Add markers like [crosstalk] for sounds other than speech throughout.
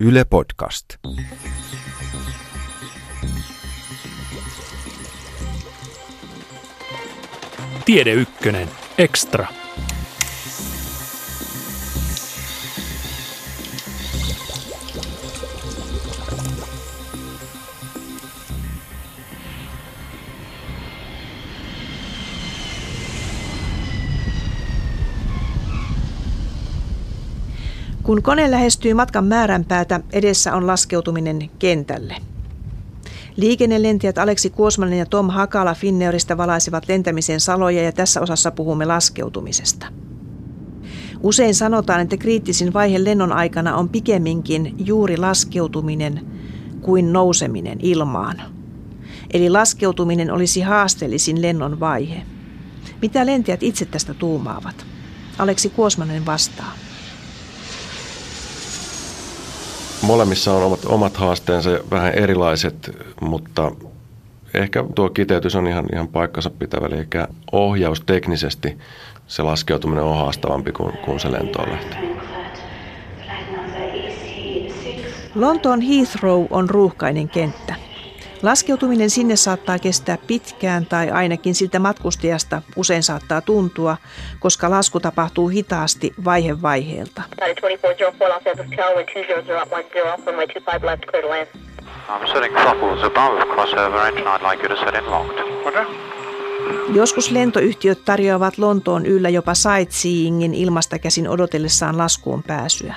Yle Podcast. Tiede Ykkönen, Extra. Kun kone lähestyy matkan määränpäätä, edessä on laskeutuminen kentälle. Liikennelentijät Aleksi Kuosmanen ja Tom Hakala Finneurista valaisivat lentämisen saloja ja tässä osassa puhumme laskeutumisesta. Usein sanotaan, että kriittisin vaihe lennon aikana on pikemminkin juuri laskeutuminen kuin nouseminen ilmaan. Eli laskeutuminen olisi haasteellisin lennon vaihe. Mitä lentijät itse tästä tuumaavat? Aleksi Kuosmanen vastaa. Molemmissa on omat, omat haasteensa vähän erilaiset, mutta ehkä tuo kiteytys on ihan, ihan paikkansa pitävä. Eli ohjaus teknisesti se laskeutuminen on haastavampi kuin, kuin se lentoon lähtö. Lontoon Heathrow on ruuhkainen kenttä. Laskeutuminen sinne saattaa kestää pitkään tai ainakin siltä matkustajasta usein saattaa tuntua, koska lasku tapahtuu hitaasti vaihe vaiheelta. Joskus lentoyhtiöt tarjoavat Lontoon yllä jopa sightseeingin ilmasta käsin odotellessaan laskuun pääsyä.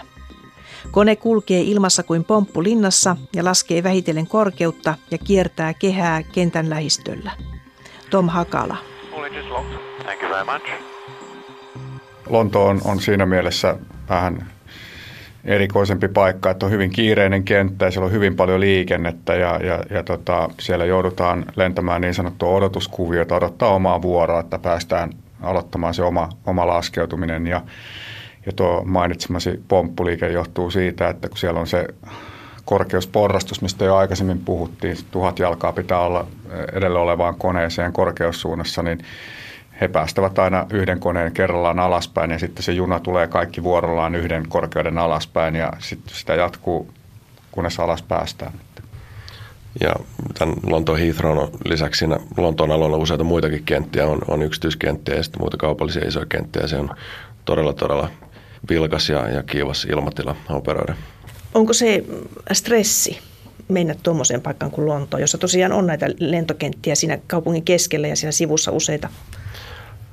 Kone kulkee ilmassa kuin pomppu linnassa ja laskee vähitellen korkeutta ja kiertää kehää kentän lähistöllä. Tom Hakala. Lonto on, on siinä mielessä vähän erikoisempi paikka, että on hyvin kiireinen kenttä ja siellä on hyvin paljon liikennettä ja, ja, ja tota, siellä joudutaan lentämään niin sanottua odotuskuviota, odottaa omaa vuoroa, että päästään aloittamaan se oma, oma laskeutuminen ja ja tuo mainitsemasi pomppuliike johtuu siitä, että kun siellä on se korkeusporrastus, mistä jo aikaisemmin puhuttiin, tuhat jalkaa pitää olla edellä olevaan koneeseen korkeussuunnassa, niin he päästävät aina yhden koneen kerrallaan alaspäin ja sitten se juna tulee kaikki vuorollaan yhden korkeuden alaspäin ja sitten sitä jatkuu, kunnes alas päästään. Ja tämän Lontoon Heathrown lisäksi siinä Lontoon alueella useita muitakin kenttiä, on, on yksityiskenttiä ja sitten muita kaupallisia isoja kenttiä. Se on todella, todella vilkas ja, ja kiivas ilmatila operoida. Onko se stressi mennä tuommoiseen paikkaan kuin Lonto, jossa tosiaan on näitä lentokenttiä siinä kaupungin keskellä ja siellä sivussa useita?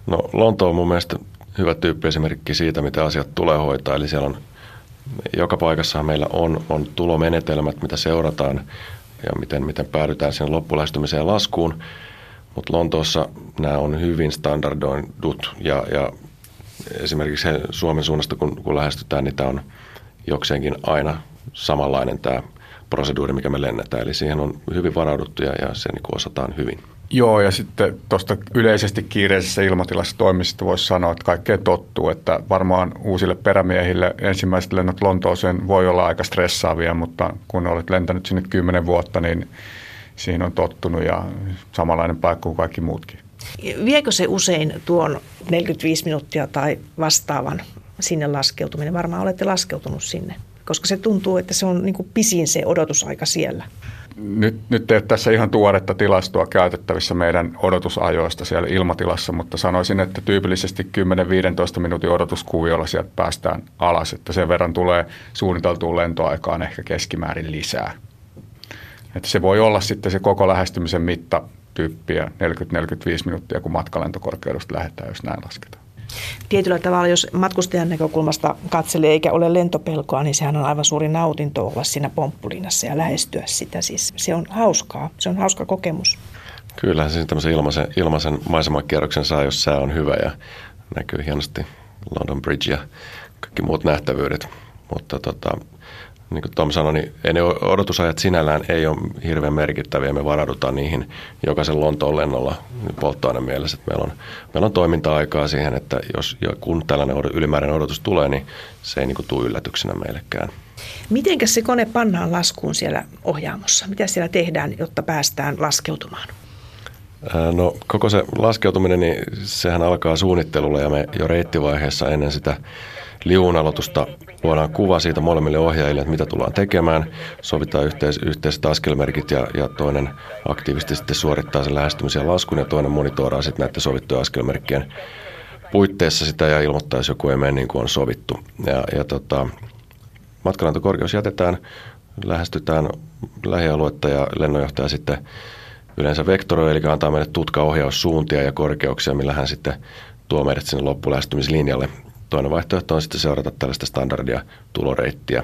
No Lonto on mun mielestä hyvä tyyppi esimerkki siitä, mitä asiat tulee hoitaa. Eli siellä on joka paikassa meillä on, on tulomenetelmät, mitä seurataan ja miten, miten päädytään sen loppulähestymiseen laskuun. Mutta Lontoossa nämä on hyvin standardoidut ja, ja esimerkiksi Suomen suunnasta, kun, kun lähestytään, niin tämä on jokseenkin aina samanlainen tämä proseduuri, mikä me lennetään. Eli siihen on hyvin varauduttu ja, ja se niin osataan hyvin. Joo, ja sitten tuosta yleisesti kiireisessä ilmatilassa toimisesta voisi sanoa, että kaikkea tottuu, että varmaan uusille perämiehille ensimmäiset lennot Lontooseen voi olla aika stressaavia, mutta kun olet lentänyt sinne kymmenen vuotta, niin siihen on tottunut ja samanlainen paikka kuin kaikki muutkin. Viekö se usein tuon 45 minuuttia tai vastaavan sinne laskeutuminen? Varmaan olette laskeutunut sinne, koska se tuntuu, että se on niin kuin pisin se odotusaika siellä. Nyt, nyt ei ole tässä ihan tuoretta tilastoa käytettävissä meidän odotusajoista siellä ilmatilassa, mutta sanoisin, että tyypillisesti 10-15 minuutin odotuskuviolla sieltä päästään alas, että sen verran tulee suunniteltuun lentoaikaan ehkä keskimäärin lisää. Että se voi olla sitten se koko lähestymisen mitta tyyppiä 40-45 minuuttia, kun matkalentokorkeudesta lähdetään, jos näin lasketaan. Tietyllä tavalla, jos matkustajan näkökulmasta katselee eikä ole lentopelkoa, niin sehän on aivan suuri nautinto olla siinä pomppulinnassa ja lähestyä sitä. Siis se on hauskaa, se on hauska kokemus. Kyllä, siis tämmöisen ilmaisen, ilmaisen maisemakierroksen saa, jos sää on hyvä ja näkyy hienosti London Bridge ja kaikki muut nähtävyydet. Mutta tota, niin kuin Tom sanoi, niin ei ne odotusajat sinällään ei ole hirveän merkittäviä. Me varaudutaan niihin jokaisen Lontoon lennolla polttoaine mielessä. Että meillä, on, meillä on toiminta-aikaa siihen, että jos ja kun tällainen ylimääräinen odotus tulee, niin se ei niin kuin tule yllätyksenä meillekään. Mitenkäs se kone pannaan laskuun siellä ohjaamossa? Mitä siellä tehdään, jotta päästään laskeutumaan? No koko se laskeutuminen, niin sehän alkaa suunnittelulla ja me jo reittivaiheessa ennen sitä liuunaloitusta luodaan kuva siitä molemmille ohjaajille, että mitä tullaan tekemään, sovitaan yhteis- yhteiset askelmerkit ja, ja toinen aktiivisesti sitten suorittaa sen lähestymisen laskun ja toinen monitooraa sitten näiden sovittujen askelmerkkien puitteissa sitä ja ilmoittaa, jos joku ei mene niin kuin on sovittu. Ja, ja tota, matkalantokorkeus jätetään, lähestytään lähialuetta ja lennonjohtaja sitten yleensä vektoroi, eli antaa meille tutkaohjaussuuntia ja korkeuksia, millä hän sitten tuo meidät sinne loppulähestymislinjalle. Toinen vaihtoehto on sitten seurata tällaista standardia tuloreittiä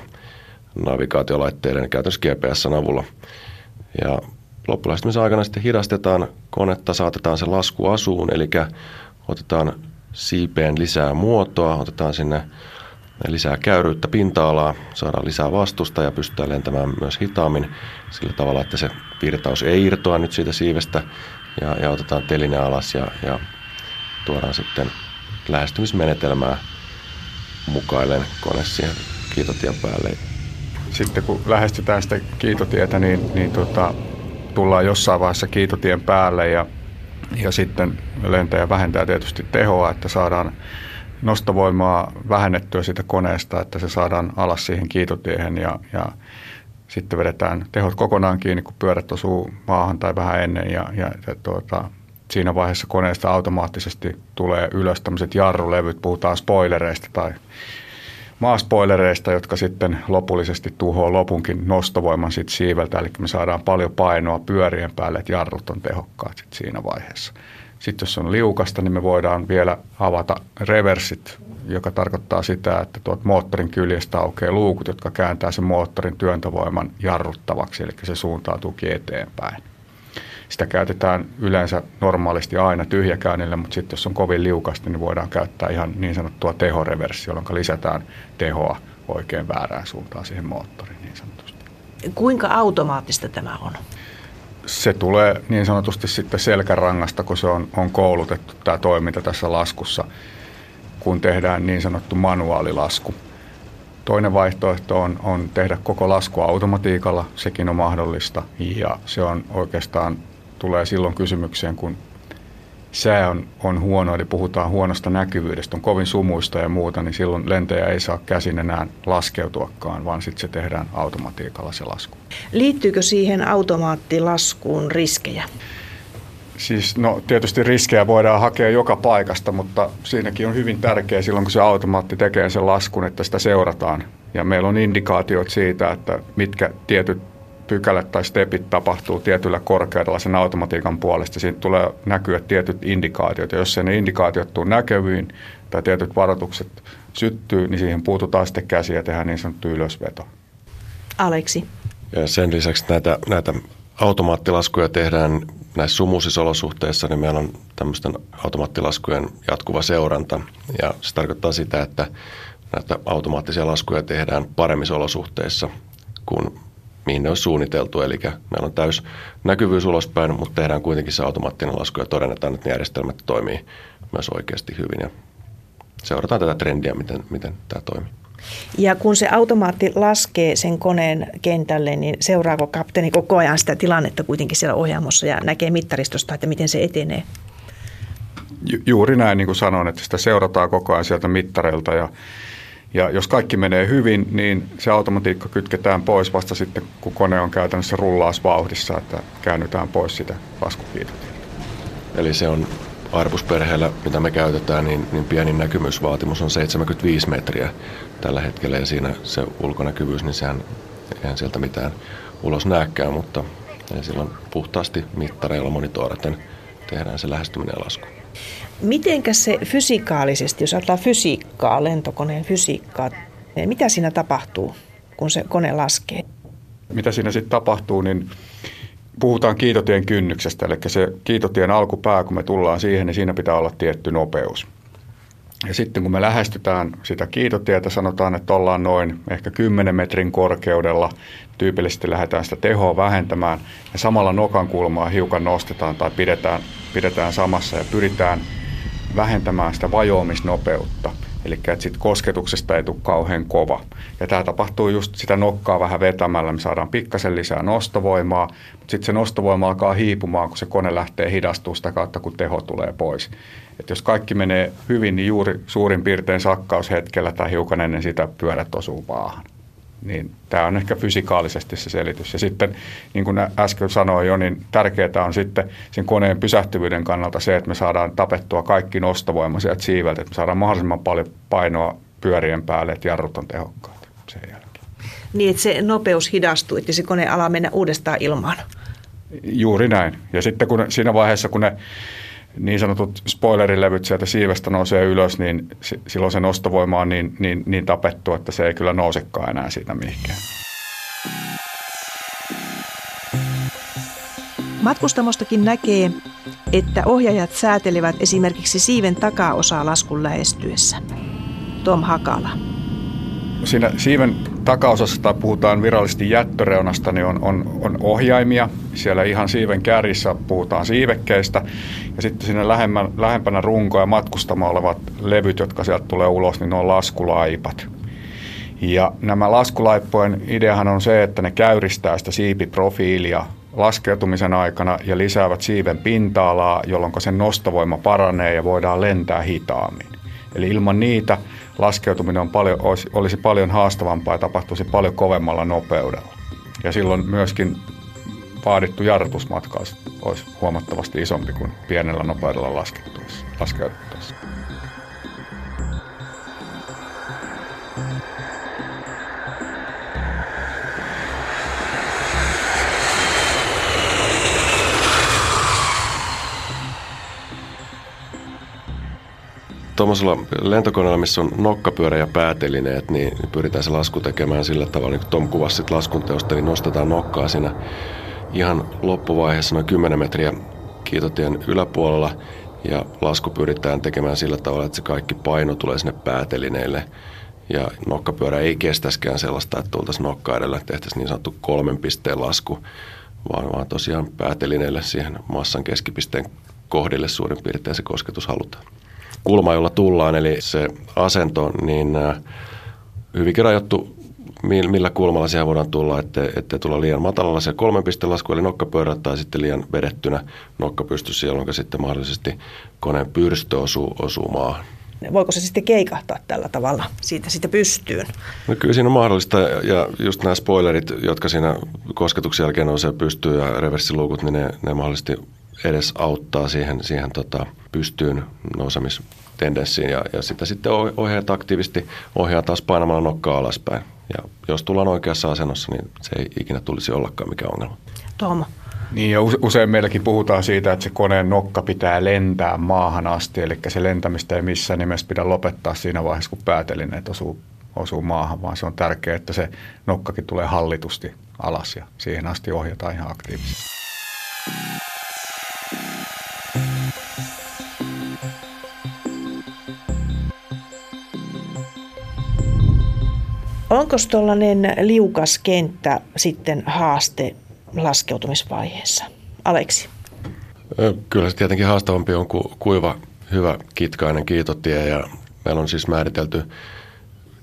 navigaatiolaitteiden käytössä GPSn avulla. Ja loppulähestymisen aikana sitten hidastetaan konetta, saatetaan se lasku asuun, eli otetaan siipeen lisää muotoa, otetaan sinne lisää käyryyttä pinta-alaa, saadaan lisää vastusta ja pystytään lentämään myös hitaammin sillä tavalla, että se virtaus ei irtoa nyt siitä siivestä ja, ja otetaan teline alas ja, ja tuodaan sitten lähestymismenetelmää mukaillen kone siihen kiitotien päälle. Sitten kun lähestytään sitä kiitotietä, niin, niin tota, tullaan jossain vaiheessa kiitotien päälle ja, ja sitten lentäjä vähentää tietysti tehoa, että saadaan nostovoimaa vähennettyä siitä koneesta, että se saadaan alas siihen kiitotiehen ja, ja sitten vedetään tehot kokonaan kiinni, kun pyörät osuu maahan tai vähän ennen ja, ja, ja tuota, siinä vaiheessa koneesta automaattisesti tulee ylös tämmöiset jarrulevyt, puhutaan spoilereista tai maaspoilereista, jotka sitten lopullisesti tuhoaa lopunkin nostovoiman sit siiveltä, eli me saadaan paljon painoa pyörien päälle, että jarrut on tehokkaat sit siinä vaiheessa. Sitten jos on liukasta, niin me voidaan vielä avata reversit, joka tarkoittaa sitä, että tuot moottorin kyljestä aukeaa luukut, jotka kääntää sen moottorin työntövoiman jarruttavaksi, eli se suuntautuukin eteenpäin. Sitä käytetään yleensä normaalisti aina tyhjäkäynnille, mutta sitten jos on kovin liukasta, niin voidaan käyttää ihan niin sanottua tehoreverssi, jolloin lisätään tehoa oikein väärään suuntaan siihen moottoriin niin sanotusti. Kuinka automaattista tämä on? Se tulee niin sanotusti sitten selkärangasta, kun se on, on koulutettu tämä toiminta tässä laskussa, kun tehdään niin sanottu manuaalilasku. Toinen vaihtoehto on, on tehdä koko lasku automatiikalla, sekin on mahdollista ja se on oikeastaan tulee silloin kysymykseen, kun sää on, on huono, eli puhutaan huonosta näkyvyydestä, on kovin sumuista ja muuta, niin silloin lentäjä ei saa käsin enää laskeutuakaan, vaan sitten se tehdään automatiikalla se lasku. Liittyykö siihen automaattilaskuun riskejä? Siis no tietysti riskejä voidaan hakea joka paikasta, mutta siinäkin on hyvin tärkeää silloin, kun se automaatti tekee sen laskun, että sitä seurataan. Ja meillä on indikaatiot siitä, että mitkä tietyt pykälät tai stepit tapahtuu tietyllä korkeudella sen automatiikan puolesta. Siinä tulee näkyä tietyt indikaatiot. Ja jos se ne indikaatiot tuu näkeviin tai tietyt varoitukset syttyy, niin siihen puututaan sitten käsiä ja tehdään niin sanottu ylösveto. Aleksi. Ja sen lisäksi näitä, näitä automaattilaskuja tehdään näissä sumuisissa olosuhteissa, niin meillä on tämmöisten automaattilaskujen jatkuva seuranta. Ja se tarkoittaa sitä, että näitä automaattisia laskuja tehdään paremmissa olosuhteissa kuin mihin ne on suunniteltu. Eli meillä on täys näkyvyys ulospäin, mutta tehdään kuitenkin se automaattinen lasku ja todennetaan, että ne järjestelmät toimii myös oikeasti hyvin. Ja seurataan tätä trendiä, miten, miten tämä toimii. Ja kun se automaatti laskee sen koneen kentälle, niin seuraako kapteeni koko ajan sitä tilannetta kuitenkin siellä ohjaamossa ja näkee mittaristosta, että miten se etenee? Ju- juuri näin, niin kuin sanoin, että sitä seurataan koko ajan sieltä mittareilta ja ja jos kaikki menee hyvin, niin se automatiikka kytketään pois vasta sitten, kun kone on käytännössä rullausvauhdissa, että käännytään pois sitä laskukiitotieltä. Eli se on arvusperheellä, mitä me käytetään, niin, niin pienin näkymysvaatimus on 75 metriä tällä hetkellä. Ja siinä se ulkonäkyvyys, niin sehän eihän sieltä mitään ulos näkään, mutta silloin puhtaasti mittareilla monitoraten tehdään se lähestyminen ja lasku. Mitenkä se fysikaalisesti, jos ajatellaan fysiikkaa, lentokoneen fysiikkaa, niin mitä siinä tapahtuu, kun se kone laskee? Mitä siinä sitten tapahtuu, niin puhutaan kiitotien kynnyksestä, eli se kiitotien alkupää, kun me tullaan siihen, niin siinä pitää olla tietty nopeus. Ja sitten kun me lähestytään sitä kiitotietä, sanotaan, että ollaan noin ehkä 10 metrin korkeudella, tyypillisesti lähdetään sitä tehoa vähentämään ja samalla nokan kulmaa hiukan nostetaan tai pidetään, pidetään samassa ja pyritään – vähentämään sitä vajoamisnopeutta. Eli että sit kosketuksesta ei tule kauhean kova. Ja tämä tapahtuu just sitä nokkaa vähän vetämällä. Me saadaan pikkasen lisää nostovoimaa, mutta sitten se nostovoima alkaa hiipumaan, kun se kone lähtee hidastumaan sitä kautta, kun teho tulee pois. Et jos kaikki menee hyvin, niin juuri suurin piirtein sakkaushetkellä tai hiukan ennen sitä pyörät osuu maahan. Niin tämä on ehkä fysikaalisesti se selitys. Ja sitten, niin kuin äsken sanoin jo, niin tärkeää on sitten sen koneen pysähtyvyyden kannalta se, että me saadaan tapettua kaikki nostovoima sieltä siiveltä, että me saadaan mahdollisimman paljon painoa pyörien päälle, että jarrut on tehokkaat sen jälkeen. Niin, että se nopeus hidastuu, että se kone alaa mennä uudestaan ilmaan. Juuri näin. Ja sitten kun siinä vaiheessa, kun ne niin sanotut spoilerilevyt sieltä siivestä nousee ylös, niin silloin se nostovoima on niin, niin, niin tapettu, että se ei kyllä nousekaan enää siitä mihinkään. Matkustamostakin näkee, että ohjaajat säätelevät esimerkiksi siiven takaosaa laskun lähestyessä. Tom Hakala. Siinä siiven takaosassa tai puhutaan virallisesti jättöreunasta, niin on, on, on ohjaimia. Siellä ihan siiven kärjissä puhutaan siivekkeistä. Ja sitten siinä lähemmän, lähempänä runkoa ja matkustama olevat levyt, jotka sieltä tulee ulos, niin ne on laskulaipat. Ja nämä laskulaippojen ideahan on se, että ne käyristää sitä siipiprofiilia laskeutumisen aikana ja lisäävät siiven pinta-alaa, jolloin sen nostovoima paranee ja voidaan lentää hitaammin. Eli ilman niitä laskeutuminen on paljon, olisi, olisi paljon haastavampaa ja tapahtuisi paljon kovemmalla nopeudella. Ja silloin myöskin vaadittu jarrutusmatka olisi huomattavasti isompi kuin pienellä nopeudella laskeutuessa. Tuommoisella lentokoneella, missä on nokkapyörä ja päätelineet, niin pyritään se lasku tekemään sillä tavalla, niin kuin Tom kuvasi sit laskunteosta, niin nostetaan nokkaa siinä ihan loppuvaiheessa noin 10 metriä kiitotien yläpuolella ja lasku pyritään tekemään sillä tavalla, että se kaikki paino tulee sinne päätelineille. Ja nokkapyörä ei kestäskään sellaista, että tultaisiin nokka edellä, tehtäisiin niin sanottu kolmen pisteen lasku, vaan, vaan tosiaan päätelineille siihen massan keskipisteen kohdille suurin piirtein se kosketus halutaan kulma, jolla tullaan, eli se asento, niin äh, hyvinkin rajoittu, millä kulmalla siihen voidaan tulla, ettei, ettei tulla liian matalalla se kolmen pisteen lasku, eli nokkapyörä tai sitten liian vedettynä nokka pystyssä, jolloin sitten mahdollisesti koneen pyrstö osuu, osuu maahan. Voiko se sitten keikahtaa tällä tavalla siitä sitten pystyyn? No kyllä siinä on mahdollista ja just nämä spoilerit, jotka siinä kosketuksen jälkeen nousee pystyyn ja reversiluukut, niin ne, ne mahdollisesti edes auttaa siihen, siihen tota, pystyyn nousemistendenssiin ja, ja sitä sitten ohjaat aktiivisesti ohjaa taas painamalla nokkaa alaspäin. Ja jos tullaan oikeassa asennossa, niin se ei ikinä tulisi ollakaan mikään ongelma. Tom. Niin ja usein meilläkin puhutaan siitä, että se koneen nokka pitää lentää maahan asti, eli se lentämistä ei missään nimessä pidä lopettaa siinä vaiheessa, kun päätelineet osuu, osuu maahan, vaan se on tärkeää, että se nokkakin tulee hallitusti alas ja siihen asti ohjataan ihan aktiivisesti. Onko tuollainen liukas kenttä sitten haaste laskeutumisvaiheessa? Aleksi. Kyllä se tietenkin haastavampi on kuin kuiva, hyvä kitkainen kiitotie ja meillä on siis määritelty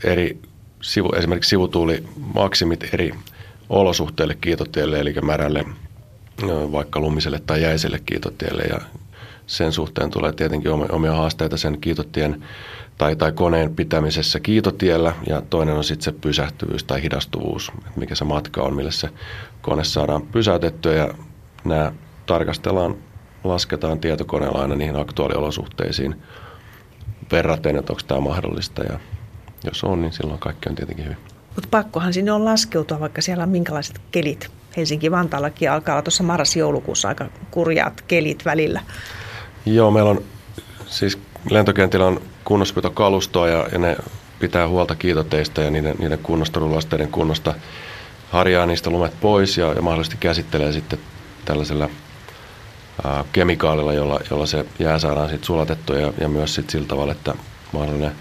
eri sivu, esimerkiksi sivutuuli maksimit eri olosuhteille kiitotielle, eli märälle, vaikka lumiselle tai jäiselle kiitotielle ja sen suhteen tulee tietenkin omia haasteita sen kiitotien tai, tai koneen pitämisessä kiitotiellä ja toinen on sitten se pysähtyvyys tai hidastuvuus, että mikä se matka on, millä se kone saadaan pysäytettyä ja nämä tarkastellaan, lasketaan tietokoneella aina niihin aktuaaliolosuhteisiin verraten, että onko tämä mahdollista ja jos on, niin silloin kaikki on tietenkin hyvin. Mutta pakkohan sinne on laskeutua, vaikka siellä on minkälaiset kelit. Helsinki-Vantaallakin alkaa olla tuossa marras-joulukuussa aika kurjaat kelit välillä. Joo, meillä on siis lentokentillä on kunnossapitokalustoa ja, ja ne pitää huolta kiitoteista ja niiden, niiden kunnosta, rullasteiden kunnosta, harjaa niistä lumet pois ja, ja mahdollisesti käsittelee sitten tällaisella ää, kemikaalilla, jolla, jolla se jää saadaan sitten sulatettua ja, ja myös sitten sillä tavalla, että mahdollinen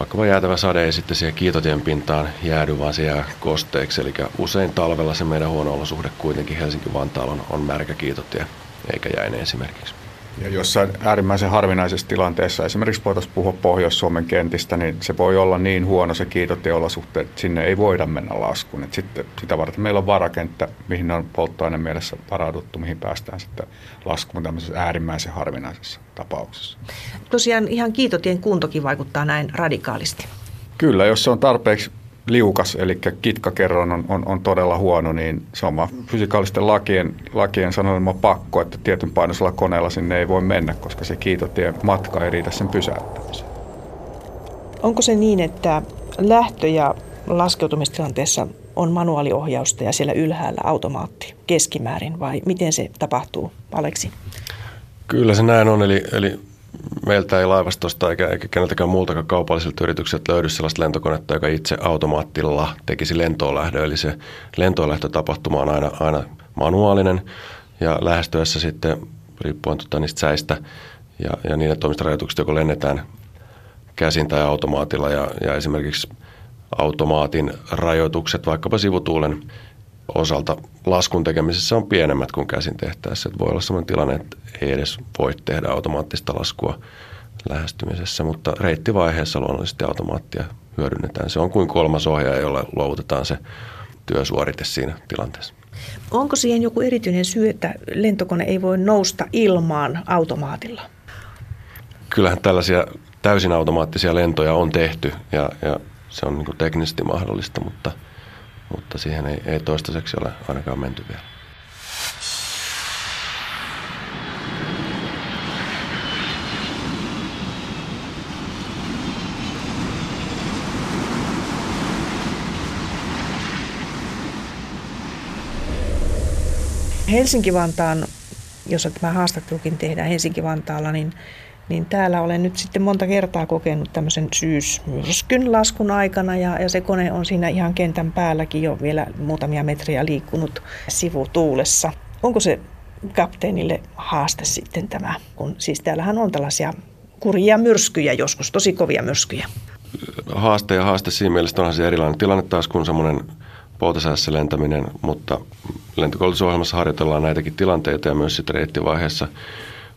vaikka jäätävä sade ei sitten siihen kiitotien pintaan jäädy, vaan se jää kosteeksi. Eli usein talvella se meidän huono olosuhde kuitenkin Helsinki-Vantaalla on, on märkä kiitotie, eikä jäine esimerkiksi. Ja jossain äärimmäisen harvinaisessa tilanteessa, esimerkiksi voitaisiin puhua Pohjois-Suomen kentistä, niin se voi olla niin huono se kiitotieolosuhteet, että sinne ei voida mennä laskuun. Et sitten sitä varten meillä on varakenttä, mihin on polttoaineen mielessä varauduttu, mihin päästään sitten laskuun tämmöisessä äärimmäisen harvinaisessa tapauksessa. Tosiaan ihan kiitotien kuntokin vaikuttaa näin radikaalisti. Kyllä, jos se on tarpeeksi liukas, eli kitkakerron on, on, on todella huono, niin se on fysikaalisten lakien, lakien sanonut pakko, että tietyn painoisella koneella sinne ei voi mennä, koska se kiitotien matka ei riitä sen pysäyttämiseen. Onko se niin, että lähtö- ja laskeutumistilanteessa on manuaaliohjausta ja siellä ylhäällä automaatti keskimäärin vai miten se tapahtuu, Aleksi? Kyllä se näin on, eli, eli meiltä ei laivastosta eikä, eikä keneltäkään muultakaan kaupallisilta yrityksiltä löydy sellaista lentokonetta, joka itse automaattilla tekisi lentoon. Eli se lentoon on aina, aina manuaalinen ja lähestyessä sitten riippuen tuota niistä säistä ja, ja niiden toimistorajoituksista, joko lennetään käsin tai automaatilla ja, ja esimerkiksi automaatin rajoitukset vaikkapa sivutuulen osalta laskun tekemisessä on pienemmät kuin käsin tehtäessä. Että voi olla sellainen tilanne, että ei edes voi tehdä automaattista laskua lähestymisessä, mutta reittivaiheessa luonnollisesti automaattia hyödynnetään. Se on kuin kolmas ohjaaja, jolle luovutetaan se työsuorite siinä tilanteessa. Onko siihen joku erityinen syy, että lentokone ei voi nousta ilmaan automaatilla? Kyllähän tällaisia täysin automaattisia lentoja on tehty ja, ja se on niin teknisesti mahdollista, mutta – mutta siihen ei, ei toistaiseksi ole ainakaan menty vielä. Helsinki-Vantaan, jos tämä haastattelukin tehdään Helsinki-Vantaalla, niin niin täällä olen nyt sitten monta kertaa kokenut tämmöisen syysmyrskyn laskun aikana ja, ja se kone on siinä ihan kentän päälläkin jo vielä muutamia metriä liikkunut sivutuulessa. Onko se kapteenille haaste sitten tämä, kun siis täällähän on tällaisia kurjia myrskyjä joskus, tosi kovia myrskyjä. Haaste ja haaste siinä mielessä onhan se erilainen tilanne taas kuin semmoinen poutasäässä lentäminen, mutta lentokoulutusohjelmassa harjoitellaan näitäkin tilanteita ja myös sitten reittivaiheessa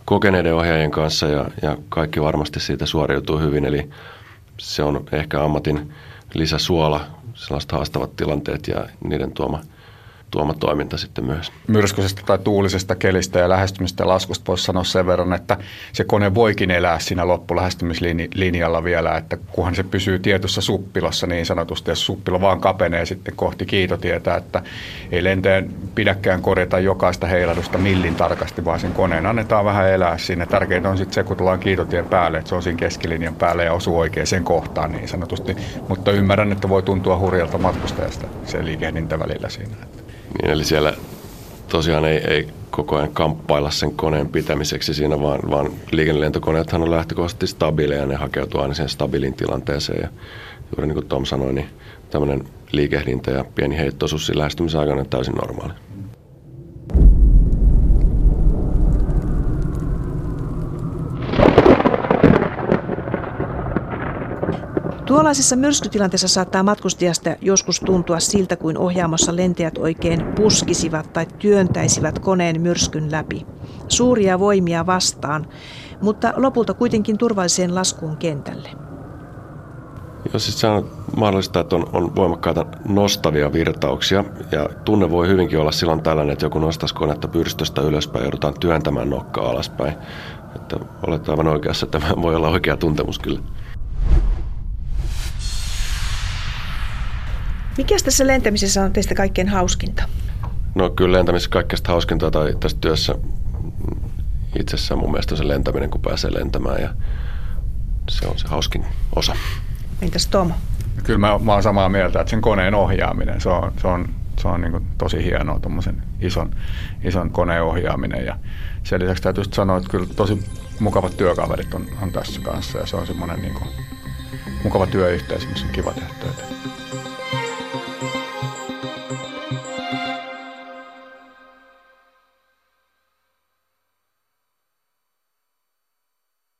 kokeneiden ohjaajien kanssa ja, ja kaikki varmasti siitä suoriutuu hyvin. Eli se on ehkä ammatin lisäsuola, sellaiset haastavat tilanteet ja niiden tuoma – tuoma toiminta sitten myös. Myrskyisestä tai tuulisesta kelistä ja lähestymistä ja laskusta voisi sanoa sen verran, että se kone voikin elää siinä loppulähestymislinjalla vielä, että kunhan se pysyy tietyssä suppilassa niin sanotusti, ja suppilo vaan kapenee sitten kohti kiitotietä, että ei lenteen pidäkään korjata jokaista heilahdusta millin tarkasti, vaan sen koneen annetaan vähän elää siinä. Tärkeintä on sitten se, kun tullaan kiitotien päälle, että se on siinä keskilinjan päälle ja osuu oikeaan kohtaan niin sanotusti. Mutta ymmärrän, että voi tuntua hurjalta matkustajasta se liikehdintä välillä siinä. Niin, eli siellä tosiaan ei, ei koko ajan kamppailla sen koneen pitämiseksi siinä, vaan, vaan liikennelentokoneethan on lähtökohtaisesti stabiileja ja ne hakeutuu aina siihen stabiilin tilanteeseen. Ja juuri niin kuin Tom sanoi, niin tämmöinen liikehdintä ja pieni heittoisuus siinä lähestymisaikana on täysin normaali. Tuollaisessa myrskytilanteessa saattaa matkustajasta joskus tuntua siltä, kuin ohjaamossa lentäjät oikein puskisivat tai työntäisivät koneen myrskyn läpi. Suuria voimia vastaan, mutta lopulta kuitenkin turvalliseen laskuun kentälle. Joo, siis on mahdollista, että on, on voimakkaita nostavia virtauksia ja tunne voi hyvinkin olla silloin tällainen, että joku nostaisi konetta pyrstöstä ylöspäin joudutaan työntämään nokkaa alaspäin. Että olet aivan oikeassa, että tämä [laughs] voi olla oikea tuntemus kyllä. Mikä tässä lentämisessä on teistä kaikkein hauskinta? No kyllä lentämisessä kaikkein hauskinta tai tässä työssä itsessään mun mielestä on se lentäminen, kun pääsee lentämään ja se on se hauskin osa. Entäs Tom? Kyllä mä, mä oon samaa mieltä, että sen koneen ohjaaminen, se on, se on, se on niin tosi hienoa, tuommoisen ison, ison koneen ohjaaminen. Ja sen lisäksi täytyy sanoa, että kyllä tosi mukavat työkaverit on, on tässä kanssa ja se on semmoinen niin mukava työyhteisö, missä on kiva tehdä töitä.